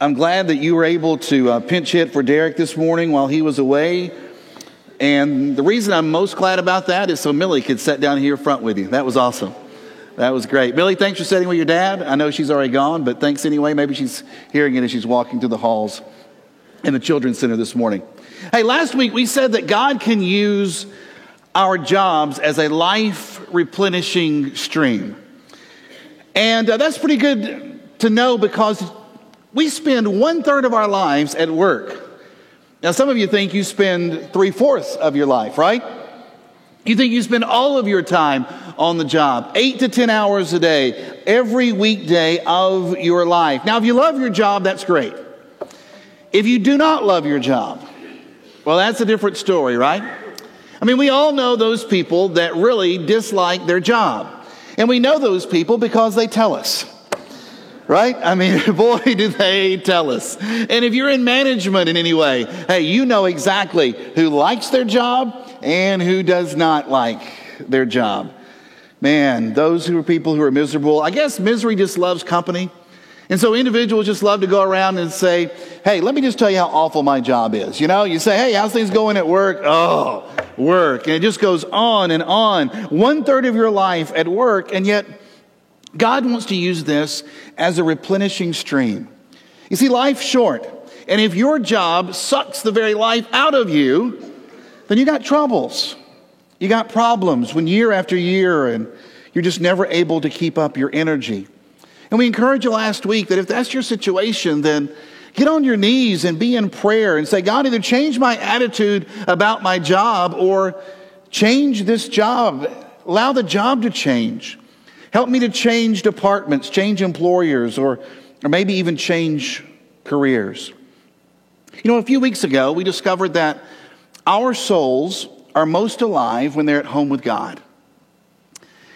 I'm glad that you were able to uh, pinch hit for Derek this morning while he was away. And the reason I'm most glad about that is so Millie could sit down here front with you. That was awesome. That was great. Millie, thanks for sitting with your dad. I know she's already gone, but thanks anyway. Maybe she's hearing it as she's walking through the halls in the Children's Center this morning. Hey, last week we said that God can use our jobs as a life replenishing stream. And uh, that's pretty good to know because we spend one third of our lives at work. Now, some of you think you spend three fourths of your life, right? You think you spend all of your time on the job, eight to 10 hours a day, every weekday of your life. Now, if you love your job, that's great. If you do not love your job, well, that's a different story, right? I mean, we all know those people that really dislike their job. And we know those people because they tell us. Right? I mean, boy, do they tell us. And if you're in management in any way, hey, you know exactly who likes their job and who does not like their job. Man, those who are people who are miserable, I guess misery just loves company. And so individuals just love to go around and say, hey, let me just tell you how awful my job is. You know, you say, hey, how's things going at work? Oh, work. And it just goes on and on. One third of your life at work, and yet God wants to use this as a replenishing stream. You see, life's short. And if your job sucks the very life out of you, then you got troubles. You got problems when year after year and you're just never able to keep up your energy. And we encouraged you last week that if that's your situation, then get on your knees and be in prayer and say, God, either change my attitude about my job or change this job. Allow the job to change. Help me to change departments, change employers, or, or maybe even change careers. You know, a few weeks ago, we discovered that our souls are most alive when they're at home with God.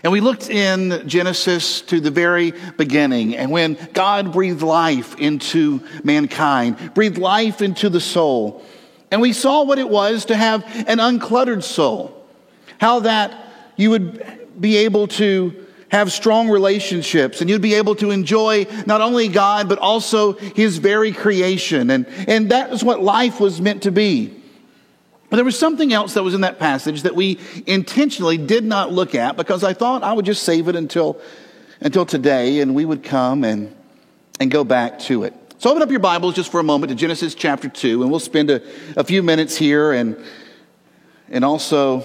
And we looked in Genesis to the very beginning, and when God breathed life into mankind, breathed life into the soul, and we saw what it was to have an uncluttered soul, how that you would be able to have strong relationships and you'd be able to enjoy not only God, but also His very creation. And, and that is what life was meant to be. But there was something else that was in that passage that we intentionally did not look at because I thought I would just save it until, until today and we would come and, and go back to it. So open up your Bibles just for a moment to Genesis chapter 2, and we'll spend a, a few minutes here and, and also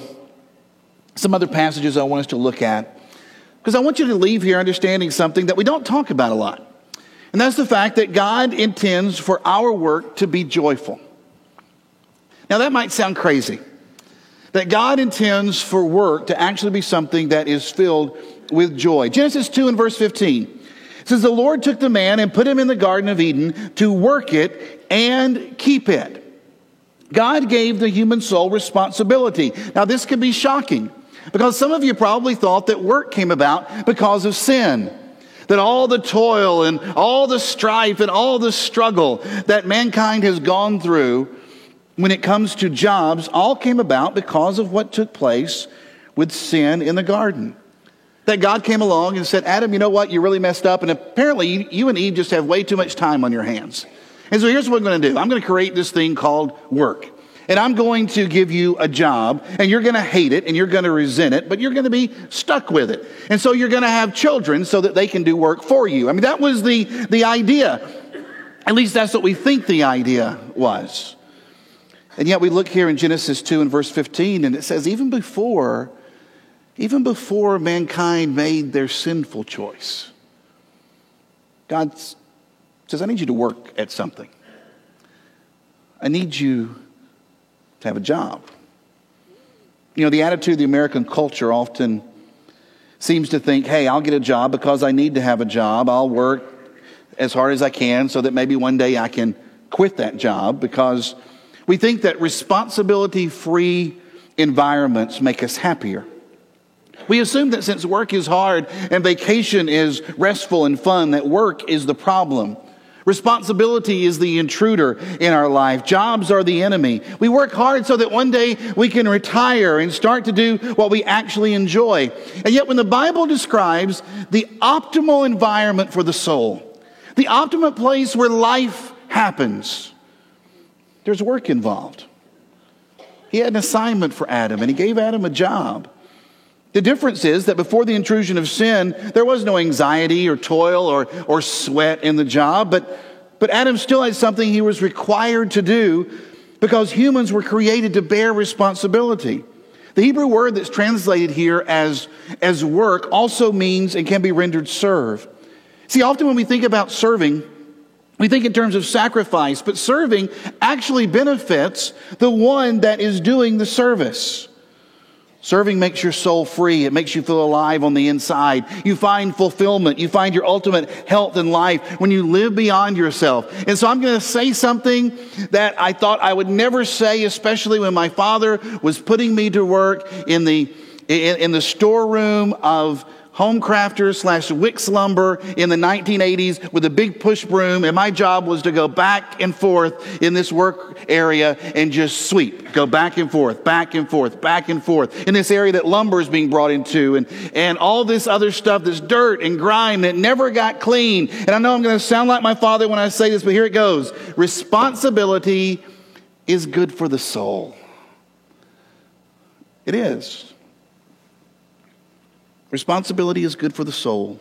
some other passages I want us to look at. Because I want you to leave here understanding something that we don't talk about a lot. And that's the fact that God intends for our work to be joyful. Now, that might sound crazy. That God intends for work to actually be something that is filled with joy. Genesis 2 and verse 15 says, The Lord took the man and put him in the Garden of Eden to work it and keep it. God gave the human soul responsibility. Now, this can be shocking because some of you probably thought that work came about because of sin. That all the toil and all the strife and all the struggle that mankind has gone through when it comes to jobs all came about because of what took place with sin in the garden. That God came along and said, Adam, you know what? You really messed up. And apparently, you, and Eve just have way too much time on your hands. And so here's what I'm going to do I'm going to create this thing called work. And I'm going to give you a job, and you're going to hate it, and you're going to resent it, but you're going to be stuck with it. And so you're going to have children so that they can do work for you. I mean, that was the, the idea. At least that's what we think the idea was. And yet we look here in Genesis 2 and verse 15, and it says, even before, even before mankind made their sinful choice, God says, I need you to work at something. I need you to have a job. You know, the attitude of the American culture often seems to think, hey, I'll get a job because I need to have a job. I'll work as hard as I can so that maybe one day I can quit that job because we think that responsibility free environments make us happier. We assume that since work is hard and vacation is restful and fun, that work is the problem. Responsibility is the intruder in our life. Jobs are the enemy. We work hard so that one day we can retire and start to do what we actually enjoy. And yet, when the Bible describes the optimal environment for the soul, the optimal place where life happens, there's work involved. He had an assignment for Adam, and he gave Adam a job. The difference is that before the intrusion of sin, there was no anxiety or toil or, or sweat in the job, but, but Adam still had something he was required to do because humans were created to bear responsibility. The Hebrew word that's translated here as, as work also means and can be rendered serve. See, often when we think about serving, we think in terms of sacrifice, but serving actually benefits the one that is doing the service. Serving makes your soul free. It makes you feel alive on the inside. You find fulfillment. You find your ultimate health in life when you live beyond yourself. And so I'm going to say something that I thought I would never say, especially when my father was putting me to work in the, in, in the storeroom of home crafter slash Wickes lumber in the 1980s with a big push broom. And my job was to go back and forth in this work area and just sweep, go back and forth, back and forth, back and forth in this area that lumber is being brought into and, and all this other stuff, this dirt and grime that never got clean. And I know I'm going to sound like my father when I say this, but here it goes. Responsibility is good for the soul. It is. Responsibility is good for the soul.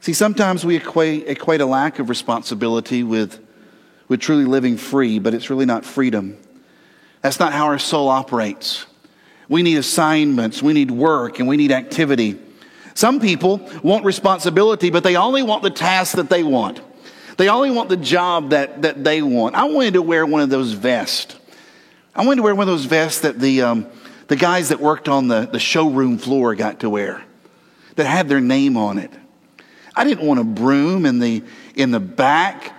See, sometimes we equate, equate a lack of responsibility with, with truly living free, but it's really not freedom. That's not how our soul operates. We need assignments, we need work, and we need activity. Some people want responsibility, but they only want the task that they want. They only want the job that, that they want. I wanted to wear one of those vests. I wanted to wear one of those vests that the, um, the guys that worked on the, the showroom floor got to wear, that had their name on it. I didn't want a broom in the, in the back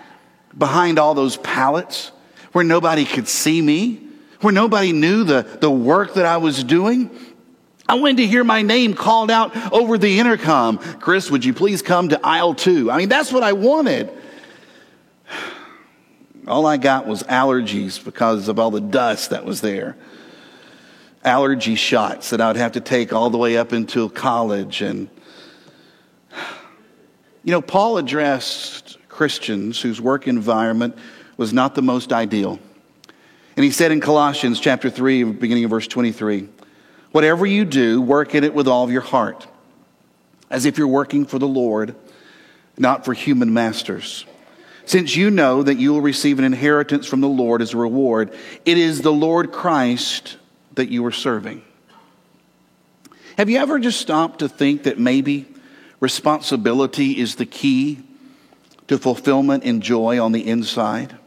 behind all those pallets where nobody could see me, where nobody knew the, the work that I was doing. I wanted to hear my name called out over the intercom. Chris, would you please come to aisle two? I mean, that's what I wanted. All I got was allergies because of all the dust that was there allergy shots that I would have to take all the way up until college. And, you know, Paul addressed Christians whose work environment was not the most ideal. And he said in Colossians chapter 3, beginning of verse 23, whatever you do, work at it with all of your heart, as if you're working for the Lord, not for human masters. Since you know that you will receive an inheritance from the Lord as a reward, it is the Lord Christ that you are serving. Have you ever just stopped to think that maybe responsibility is the key to fulfillment and joy on the inside?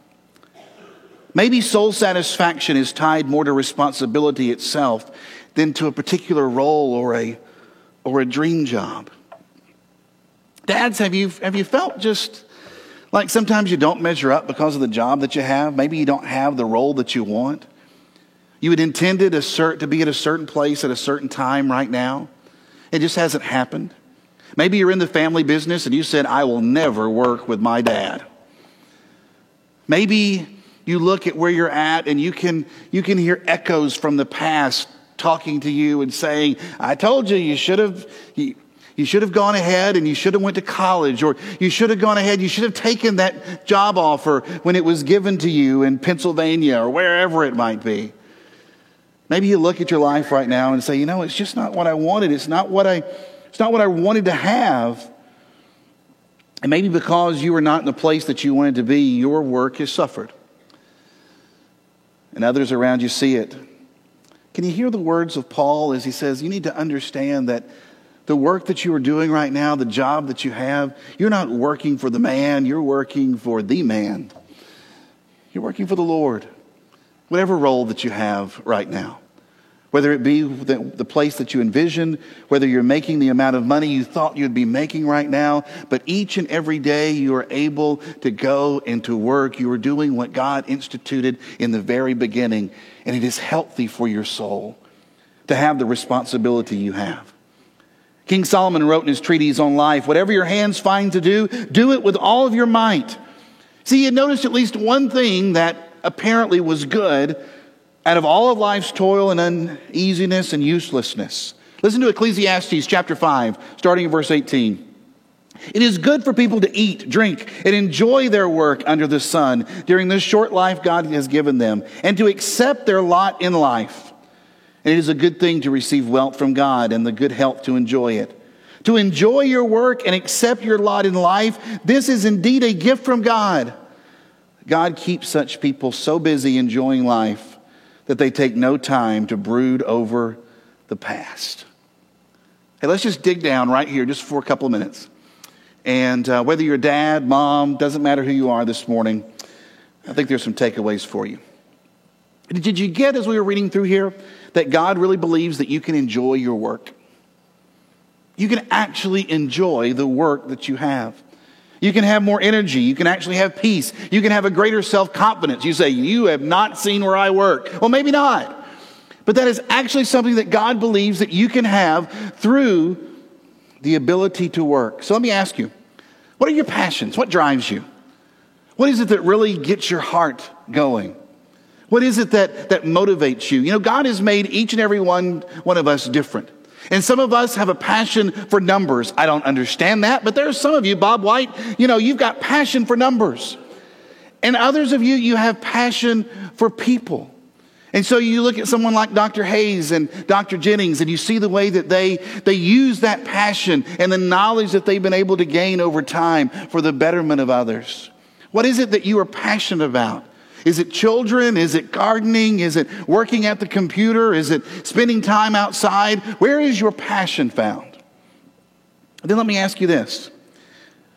Maybe soul satisfaction is tied more to responsibility itself than to a particular role or a, or a dream job. Dads, have you, have you felt just like sometimes you don't measure up because of the job that you have? Maybe you don't have the role that you want? You had intended a cert, to be at a certain place at a certain time right now. It just hasn't happened. Maybe you're in the family business and you said, I will never work with my dad. Maybe you look at where you're at and you can, you can hear echoes from the past talking to you and saying, I told you, you should have. You, you should have gone ahead and you should have went to college or you should have gone ahead you should have taken that job offer when it was given to you in pennsylvania or wherever it might be Maybe you look at your life right now and say, you know, it's just not what I wanted. It's not what I, it's not what I wanted to have. And maybe because you were not in the place that you wanted to be, your work has suffered. And others around you see it. Can you hear the words of Paul as he says, you need to understand that the work that you are doing right now, the job that you have, you're not working for the man, you're working for the man. You're working for the Lord whatever role that you have right now. Whether it be the, place that you envisioned, whether you're making the amount of money you thought you'd be making right now, but each and every day you are able to go and to work. You are doing what God instituted in the very beginning, and it is healthy for your soul to have the responsibility you have. King Solomon wrote in his treatise on life, whatever your hands find to do, do it with all of your might. See, you noticed at least one thing that apparently was good out of all of life's toil and uneasiness and uselessness. Listen to Ecclesiastes chapter 5, starting in verse 18. It is good for people to eat, drink, and enjoy their work under the sun during this short life God has given them, and to accept their lot in life. And it is a good thing to receive wealth from God and the good health to enjoy it. To enjoy your work and accept your lot in life, this is indeed a gift from God. God keeps such people so busy enjoying life that they take no time to brood over the past. Hey, let's just dig down right here just for a couple of minutes. And uh, whether you're dad, mom, doesn't matter who you are this morning, I think there's some takeaways for you. Did you get, as we were reading through here, that God really believes that you can enjoy your work? You can actually enjoy the work that you have. You can have more energy. You can actually have peace. You can have a greater self confidence. You say, You have not seen where I work. Well, maybe not. But that is actually something that God believes that you can have through the ability to work. So let me ask you what are your passions? What drives you? What is it that really gets your heart going? What is it that, that motivates you? You know, God has made each and every one, one of us different. And some of us have a passion for numbers. I don't understand that, but there are some of you, Bob White, you know, you've got passion for numbers. And others of you, you have passion for people. And so you look at someone like Dr. Hayes and Dr. Jennings, and you see the way that they, they use that passion and the knowledge that they've been able to gain over time for the betterment of others. What is it that you are passionate about? Is it children? Is it gardening? Is it working at the computer? Is it spending time outside? Where is your passion found? Then let me ask you this.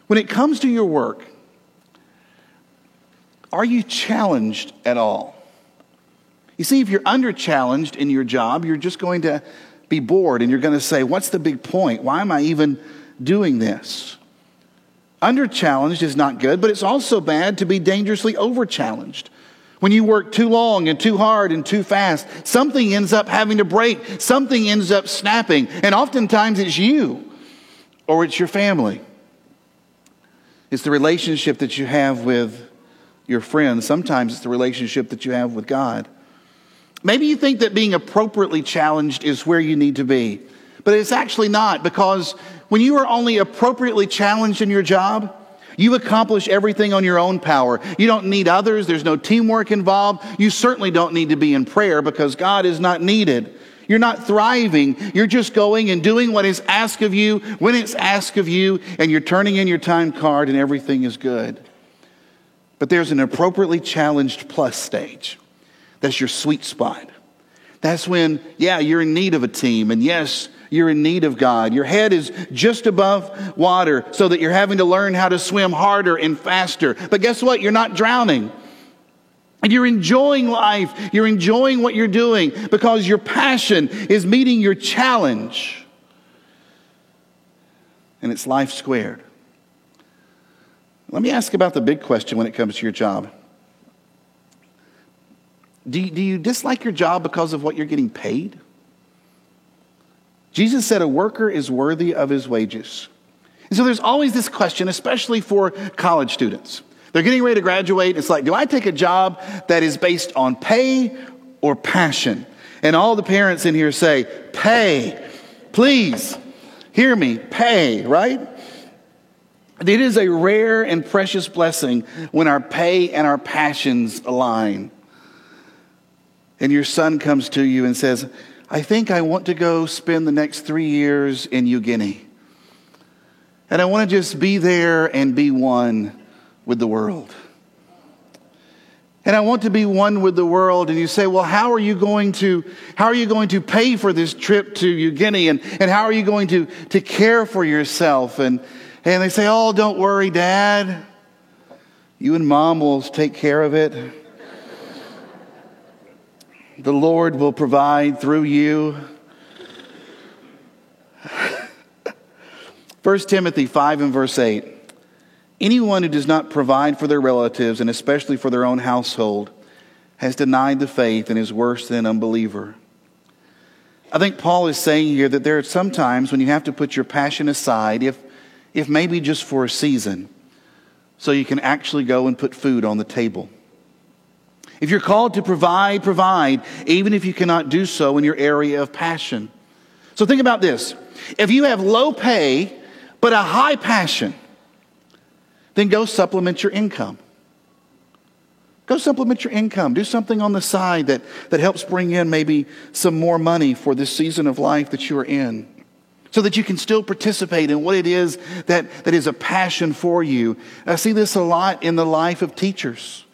When it comes to your work, are you challenged at all? You see, if you're under challenged in your job, you're just going to be bored and you're going to say, What's the big point? Why am I even doing this? Under challenged is not good, but it's also bad to be dangerously over challenged. When you work too long and too hard and too fast, something ends up having to break, something ends up snapping, and oftentimes it's you or it's your family. It's the relationship that you have with your friends. Sometimes it's the relationship that you have with God. Maybe you think that being appropriately challenged is where you need to be, but it's actually not because when you are only appropriately challenged in your job, you accomplish everything on your own power. You don't need others. There's no teamwork involved. You certainly don't need to be in prayer because God is not needed. You're not thriving. You're just going and doing what is asked of you when it's asked of you, and you're turning in your time card and everything is good. But there's an appropriately challenged plus stage. That's your sweet spot. That's when, yeah, you're in need of a team. And yes, you're in need of God. Your head is just above water so that you're having to learn how to swim harder and faster. But guess what? You're not drowning. And you're enjoying life. You're enjoying what you're doing because your passion is meeting your challenge. And it's life squared. Let me ask about the big question when it comes to your job. Do do you dislike your job because of what you're getting paid? Jesus said a worker is worthy of his wages. And so there's always this question, especially for college students. They're getting ready to graduate. It's like, do I take a job that is based on pay or passion? And all the parents in here say, pay. Please, hear me, pay, right? It is a rare and precious blessing when our pay and our passions align. And your son comes to you and says, I think I want to go spend the next three years in New Guinea. And I want to just be there and be one with the world. And I want to be one with the world. And you say, well, how are you going to, how are you going to pay for this trip to New Guinea? And, and how are you going to, to care for yourself? And, and they say, oh, don't worry, dad. You and mom will take care of it. The Lord will provide through you. 1 Timothy 5 and verse 8. Anyone who does not provide for their relatives, and especially for their own household, has denied the faith and is worse than an unbeliever. I think Paul is saying here that there are some times when you have to put your passion aside, if, if maybe just for a season, so you can actually go and put food on the table. If you're called to provide, provide, even if you cannot do so in your area of passion. So think about this. If you have low pay, but a high passion, then go supplement your income. Go supplement your income. Do something on the side that, that helps bring in maybe some more money for this season of life that you are in. So that you can still participate in what it is that, that is a passion for you. I see this a lot in the life of teachers.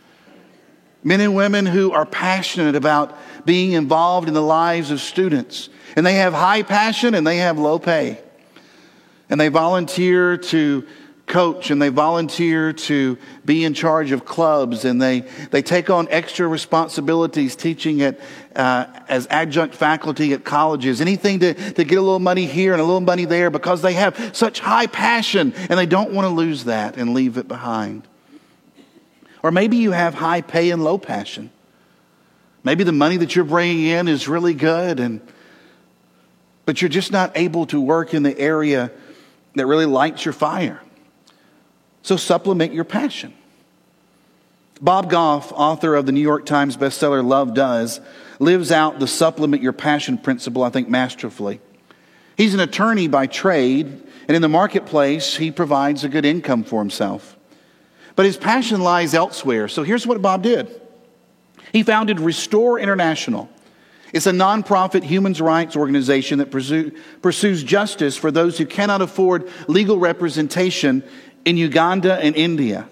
Men and women who are passionate about being involved in the lives of students. And they have high passion and they have low pay. And they volunteer to coach and they volunteer to be in charge of clubs and they, they take on extra responsibilities teaching at, uh, as adjunct faculty at colleges, anything to, to get a little money here and a little money there because they have such high passion and they don't want to lose that and leave it behind. Or maybe you have high pay and low passion. Maybe the money that you're bringing in is really good and but you're just not able to work in the area that really lights your fire. So supplement your passion. Bob Goff, author of the New York Times bestseller Love Does, lives out the supplement your passion principle, I think, masterfully. He's an attorney by trade, and in the marketplace, he provides a good income for himself. But his passion lies elsewhere. So here's what Bob did he founded Restore International. It's a nonprofit human rights organization that pursues justice for those who cannot afford legal representation in Uganda and India.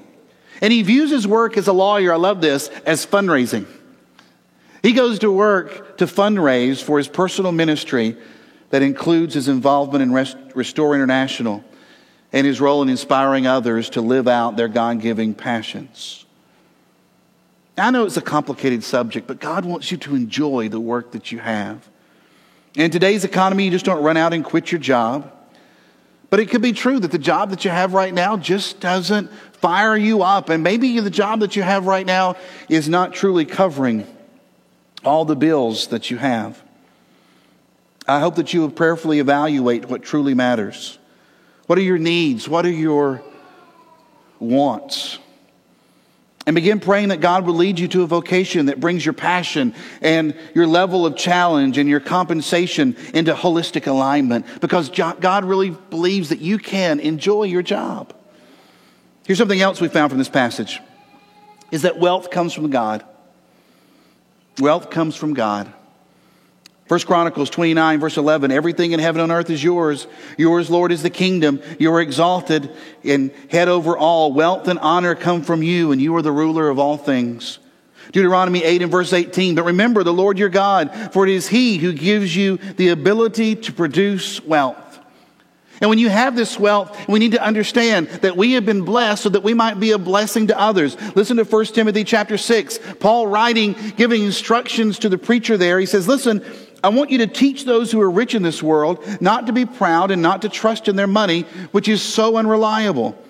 And he views his work as a lawyer, I love this, as fundraising. He goes to work to fundraise for his personal ministry that includes his involvement in Restore International and his role in inspiring others to live out their God giving passions. I know it's a complicated subject, but God wants you to enjoy the work that you have. In today's economy, you just don't run out and quit your job. But it could be true that the job that you have right now just doesn't fire you up. And maybe the job that you have right now is not truly covering all the bills that you have. I hope that you will prayerfully evaluate what truly matters. What are your needs? What are your wants? And begin praying that God will lead you to a vocation that brings your passion and your level of challenge and your compensation into holistic alignment because God really believes that you can enjoy your job. Here's something else we found from this passage is that wealth comes from God. Wealth comes from God. First Chronicles 29, verse 11 Everything in heaven and earth is yours. Yours, Lord, is the kingdom. You are exalted and head over all. Wealth and honor come from you, and you are the ruler of all things. Deuteronomy 8 and verse 18. But remember the Lord your God, for it is He who gives you the ability to produce wealth. And when you have this wealth, we need to understand that we have been blessed so that we might be a blessing to others. Listen to 1 Timothy chapter 6. Paul writing, giving instructions to the preacher there. He says, listen, I want you to teach those who are rich in this world not to be proud and not to trust in their money, which is so unreliable.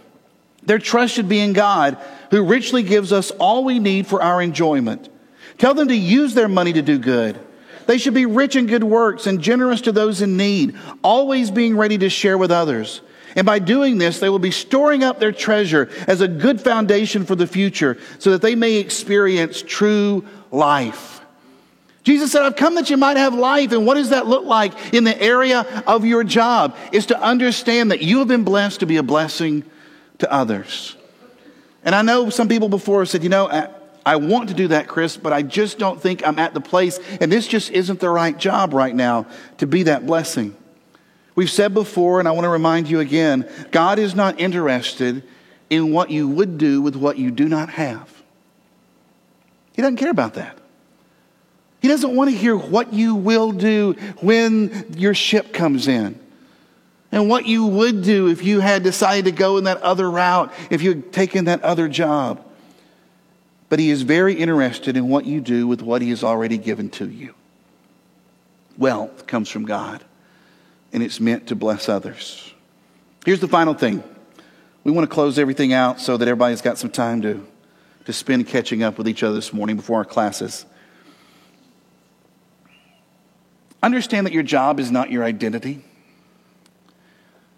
Their trust should be in God, who richly gives us all we need for our enjoyment. Tell them to use their money to do good. They should be rich in good works and generous to those in need, always being ready to share with others. And by doing this, they will be storing up their treasure as a good foundation for the future so that they may experience true life. Jesus said, I've come that you might have life. And what does that look like in the area of your job? Is to understand that you have been blessed to be a blessing to others. And I know some people before said, you know, I, I want to do that, Chris, but I just don't think I'm at the place, and this just isn't the right job right now to be that blessing. We've said before, and I want to remind you again God is not interested in what you would do with what you do not have. He doesn't care about that. He doesn't want to hear what you will do when your ship comes in. And what you would do if you had decided to go in that other route, if you had taken that other job. But he is very interested in what you do with what he has already given to you. Wealth comes from God, and it's meant to bless others. Here's the final thing we want to close everything out so that everybody's got some time to, to spend catching up with each other this morning before our classes. Understand that your job is not your identity.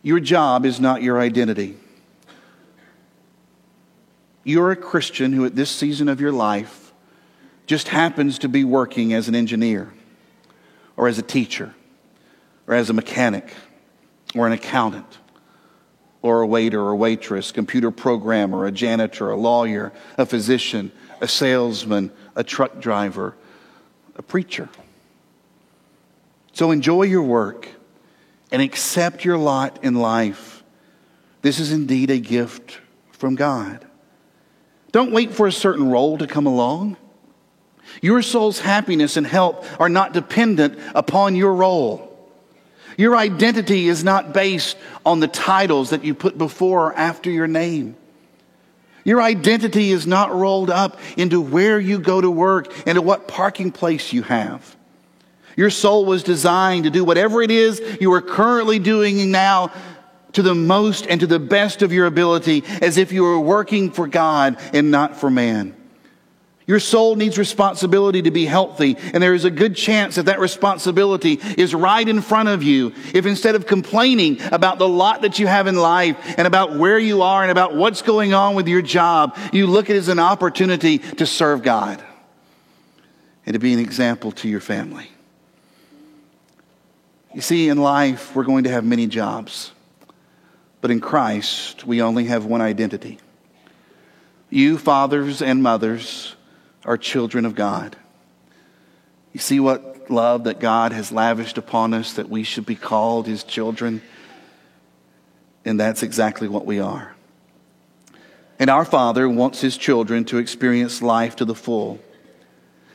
Your job is not your identity. You're a Christian who, at this season of your life, just happens to be working as an engineer, or as a teacher, or as a mechanic, or an accountant, or a waiter or waitress, computer programmer, a janitor, a lawyer, a physician, a salesman, a truck driver, a preacher. So enjoy your work and accept your lot in life. This is indeed a gift from God. Don't wait for a certain role to come along. Your soul's happiness and health are not dependent upon your role. Your identity is not based on the titles that you put before or after your name. Your identity is not rolled up into where you go to work and what parking place you have. Your soul was designed to do whatever it is you are currently doing now to the most and to the best of your ability as if you were working for God and not for man. Your soul needs responsibility to be healthy, and there is a good chance that that responsibility is right in front of you. If instead of complaining about the lot that you have in life and about where you are and about what's going on with your job, you look at it as an opportunity to serve God and to be an example to your family. You see, in life, we're going to have many jobs, but in Christ, we only have one identity. You, fathers and mothers, are children of God. You see what love that God has lavished upon us that we should be called his children? And that's exactly what we are. And our Father wants his children to experience life to the full.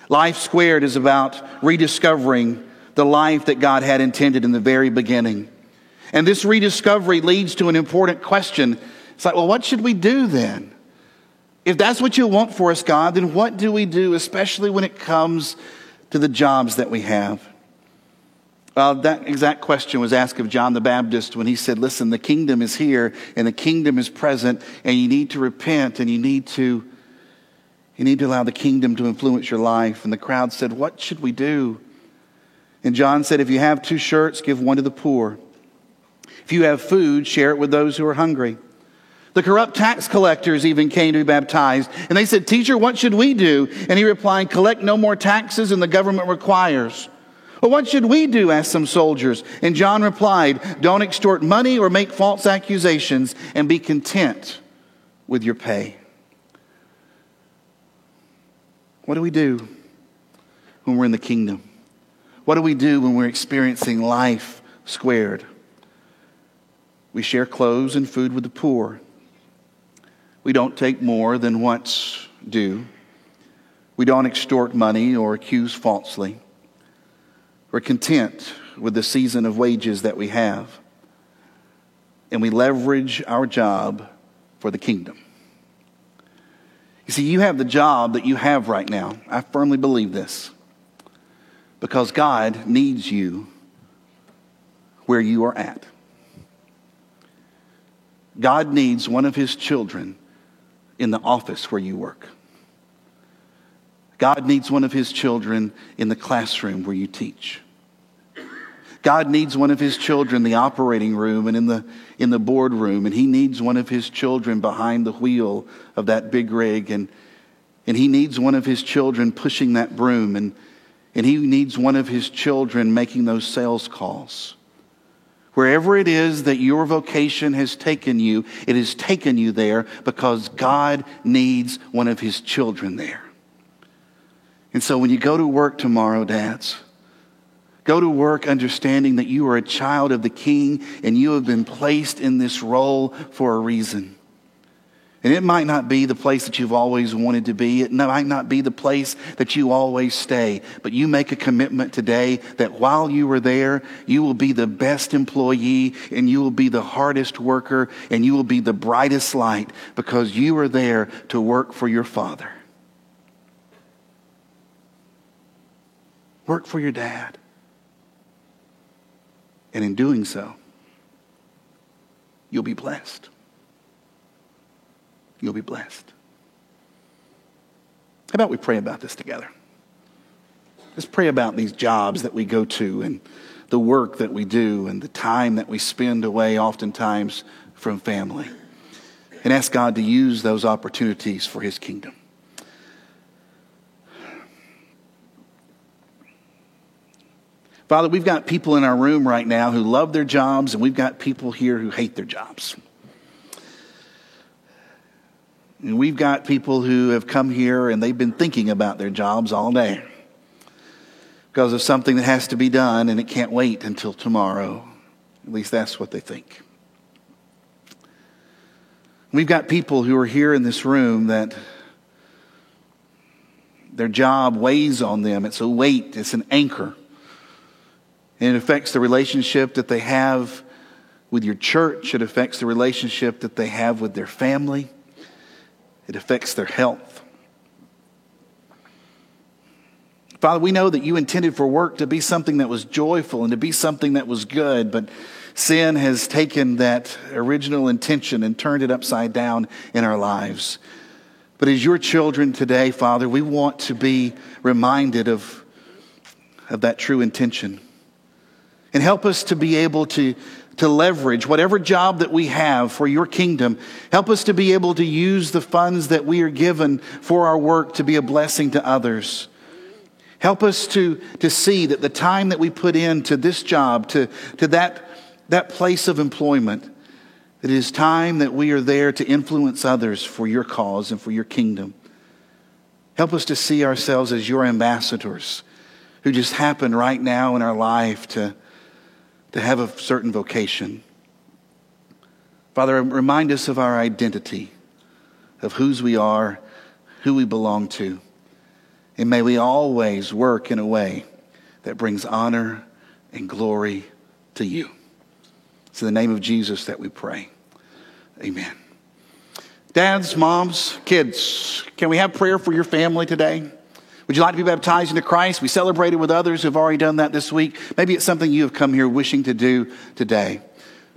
Life Squared is about rediscovering the life that God had intended in the very beginning. And this rediscovery leads to an important question. It's like, well, what should we do then? If that's what you want for us, God, then what do we do, especially when it comes to the jobs that we have? Well, that exact question was asked of John the Baptist when he said, Listen, the kingdom is here and the kingdom is present, and you need to repent and you need to, you need to allow the kingdom to influence your life. And the crowd said, What should we do? And John said, If you have two shirts, give one to the poor. If you have food, share it with those who are hungry. The corrupt tax collectors even came to be baptized. And they said, Teacher, what should we do? And he replied, Collect no more taxes than the government requires. Well, what should we do? asked some soldiers. And John replied, Don't extort money or make false accusations, and be content with your pay. What do we do when we're in the kingdom? What do we do when we're experiencing life squared? We share clothes and food with the poor. We don't take more than what's due. We don't extort money or accuse falsely. We're content with the season of wages that we have. And we leverage our job for the kingdom. You see, you have the job that you have right now. I firmly believe this. Because God needs you where you are at. God needs one of his children in the office where you work. God needs one of his children in the classroom where you teach. God needs one of his children in the operating room and in the, in the boardroom, and he needs one of his children behind the wheel of that big rig, and, and he needs one of his children pushing that broom, and, and he needs one of his children making those sales calls. Wherever it is that your vocation has taken you, it has taken you there because God needs one of his children there. And so when you go to work tomorrow, dads, go to work understanding that you are a child of the king and you have been placed in this role for a reason. And it might not be the place that you've always wanted to be. It might not be the place that you always stay. But you make a commitment today that while you are there, you will be the best employee and you will be the hardest worker and you will be the brightest light because you are there to work for your Father. Work for your dad. And in doing so, you'll be blessed you'll be blessed. How about we pray about this together? Let's pray about these jobs that we go to and the work that we do and the time that we spend away, oftentimes from family. And ask God to use those opportunities for His kingdom. Father, we've got people in our room right now who love their jobs, and we've got people here who hate their jobs. And we've got people who have come here and they've been thinking about their jobs all day because of something that has to be done and it can't wait until tomorrow. At least that's what they think. We've got people who are here in this room that their job weighs on them. It's a weight, it's an anchor. And it affects the relationship that they have with your church, it affects the relationship that they have with their family it affects their health. Father, we know that you intended for work to be something that was joyful and to be something that was good, but sin has taken that original intention and turned it upside down in our lives. But as your children today, Father, we want to be reminded of, of that true intention. And help us to be able to to leverage whatever job that we have for your kingdom. Help us to be able to use the funds that we are given for our work to be a blessing to others. Help us to, to see that the time that we put into this job, to, to that, that place of employment, it is time that we are there to influence others for your cause and for your kingdom. Help us to see ourselves as your ambassadors who just happen right now in our life to to have a certain vocation. Father, remind us of our identity, of whose we are, who we belong to. And may we always work in a way that brings honor and glory to you. It's in the name of Jesus that we pray. Amen. Dads, moms, kids, can we have prayer for your family today? Would you like to be baptized into Christ? We celebrated with others who've already done that this week. Maybe it's something you have come here wishing to do today.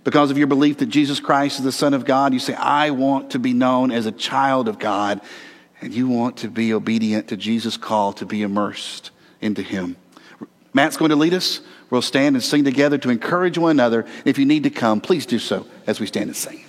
Because of your belief that Jesus Christ is the Son of God, you say, I want to be known as a child of God. And you want to be obedient to Jesus' call to be immersed into Him. Matt's going to lead us. We'll stand and sing together to encourage one another. If you need to come, please do so as we stand and sing.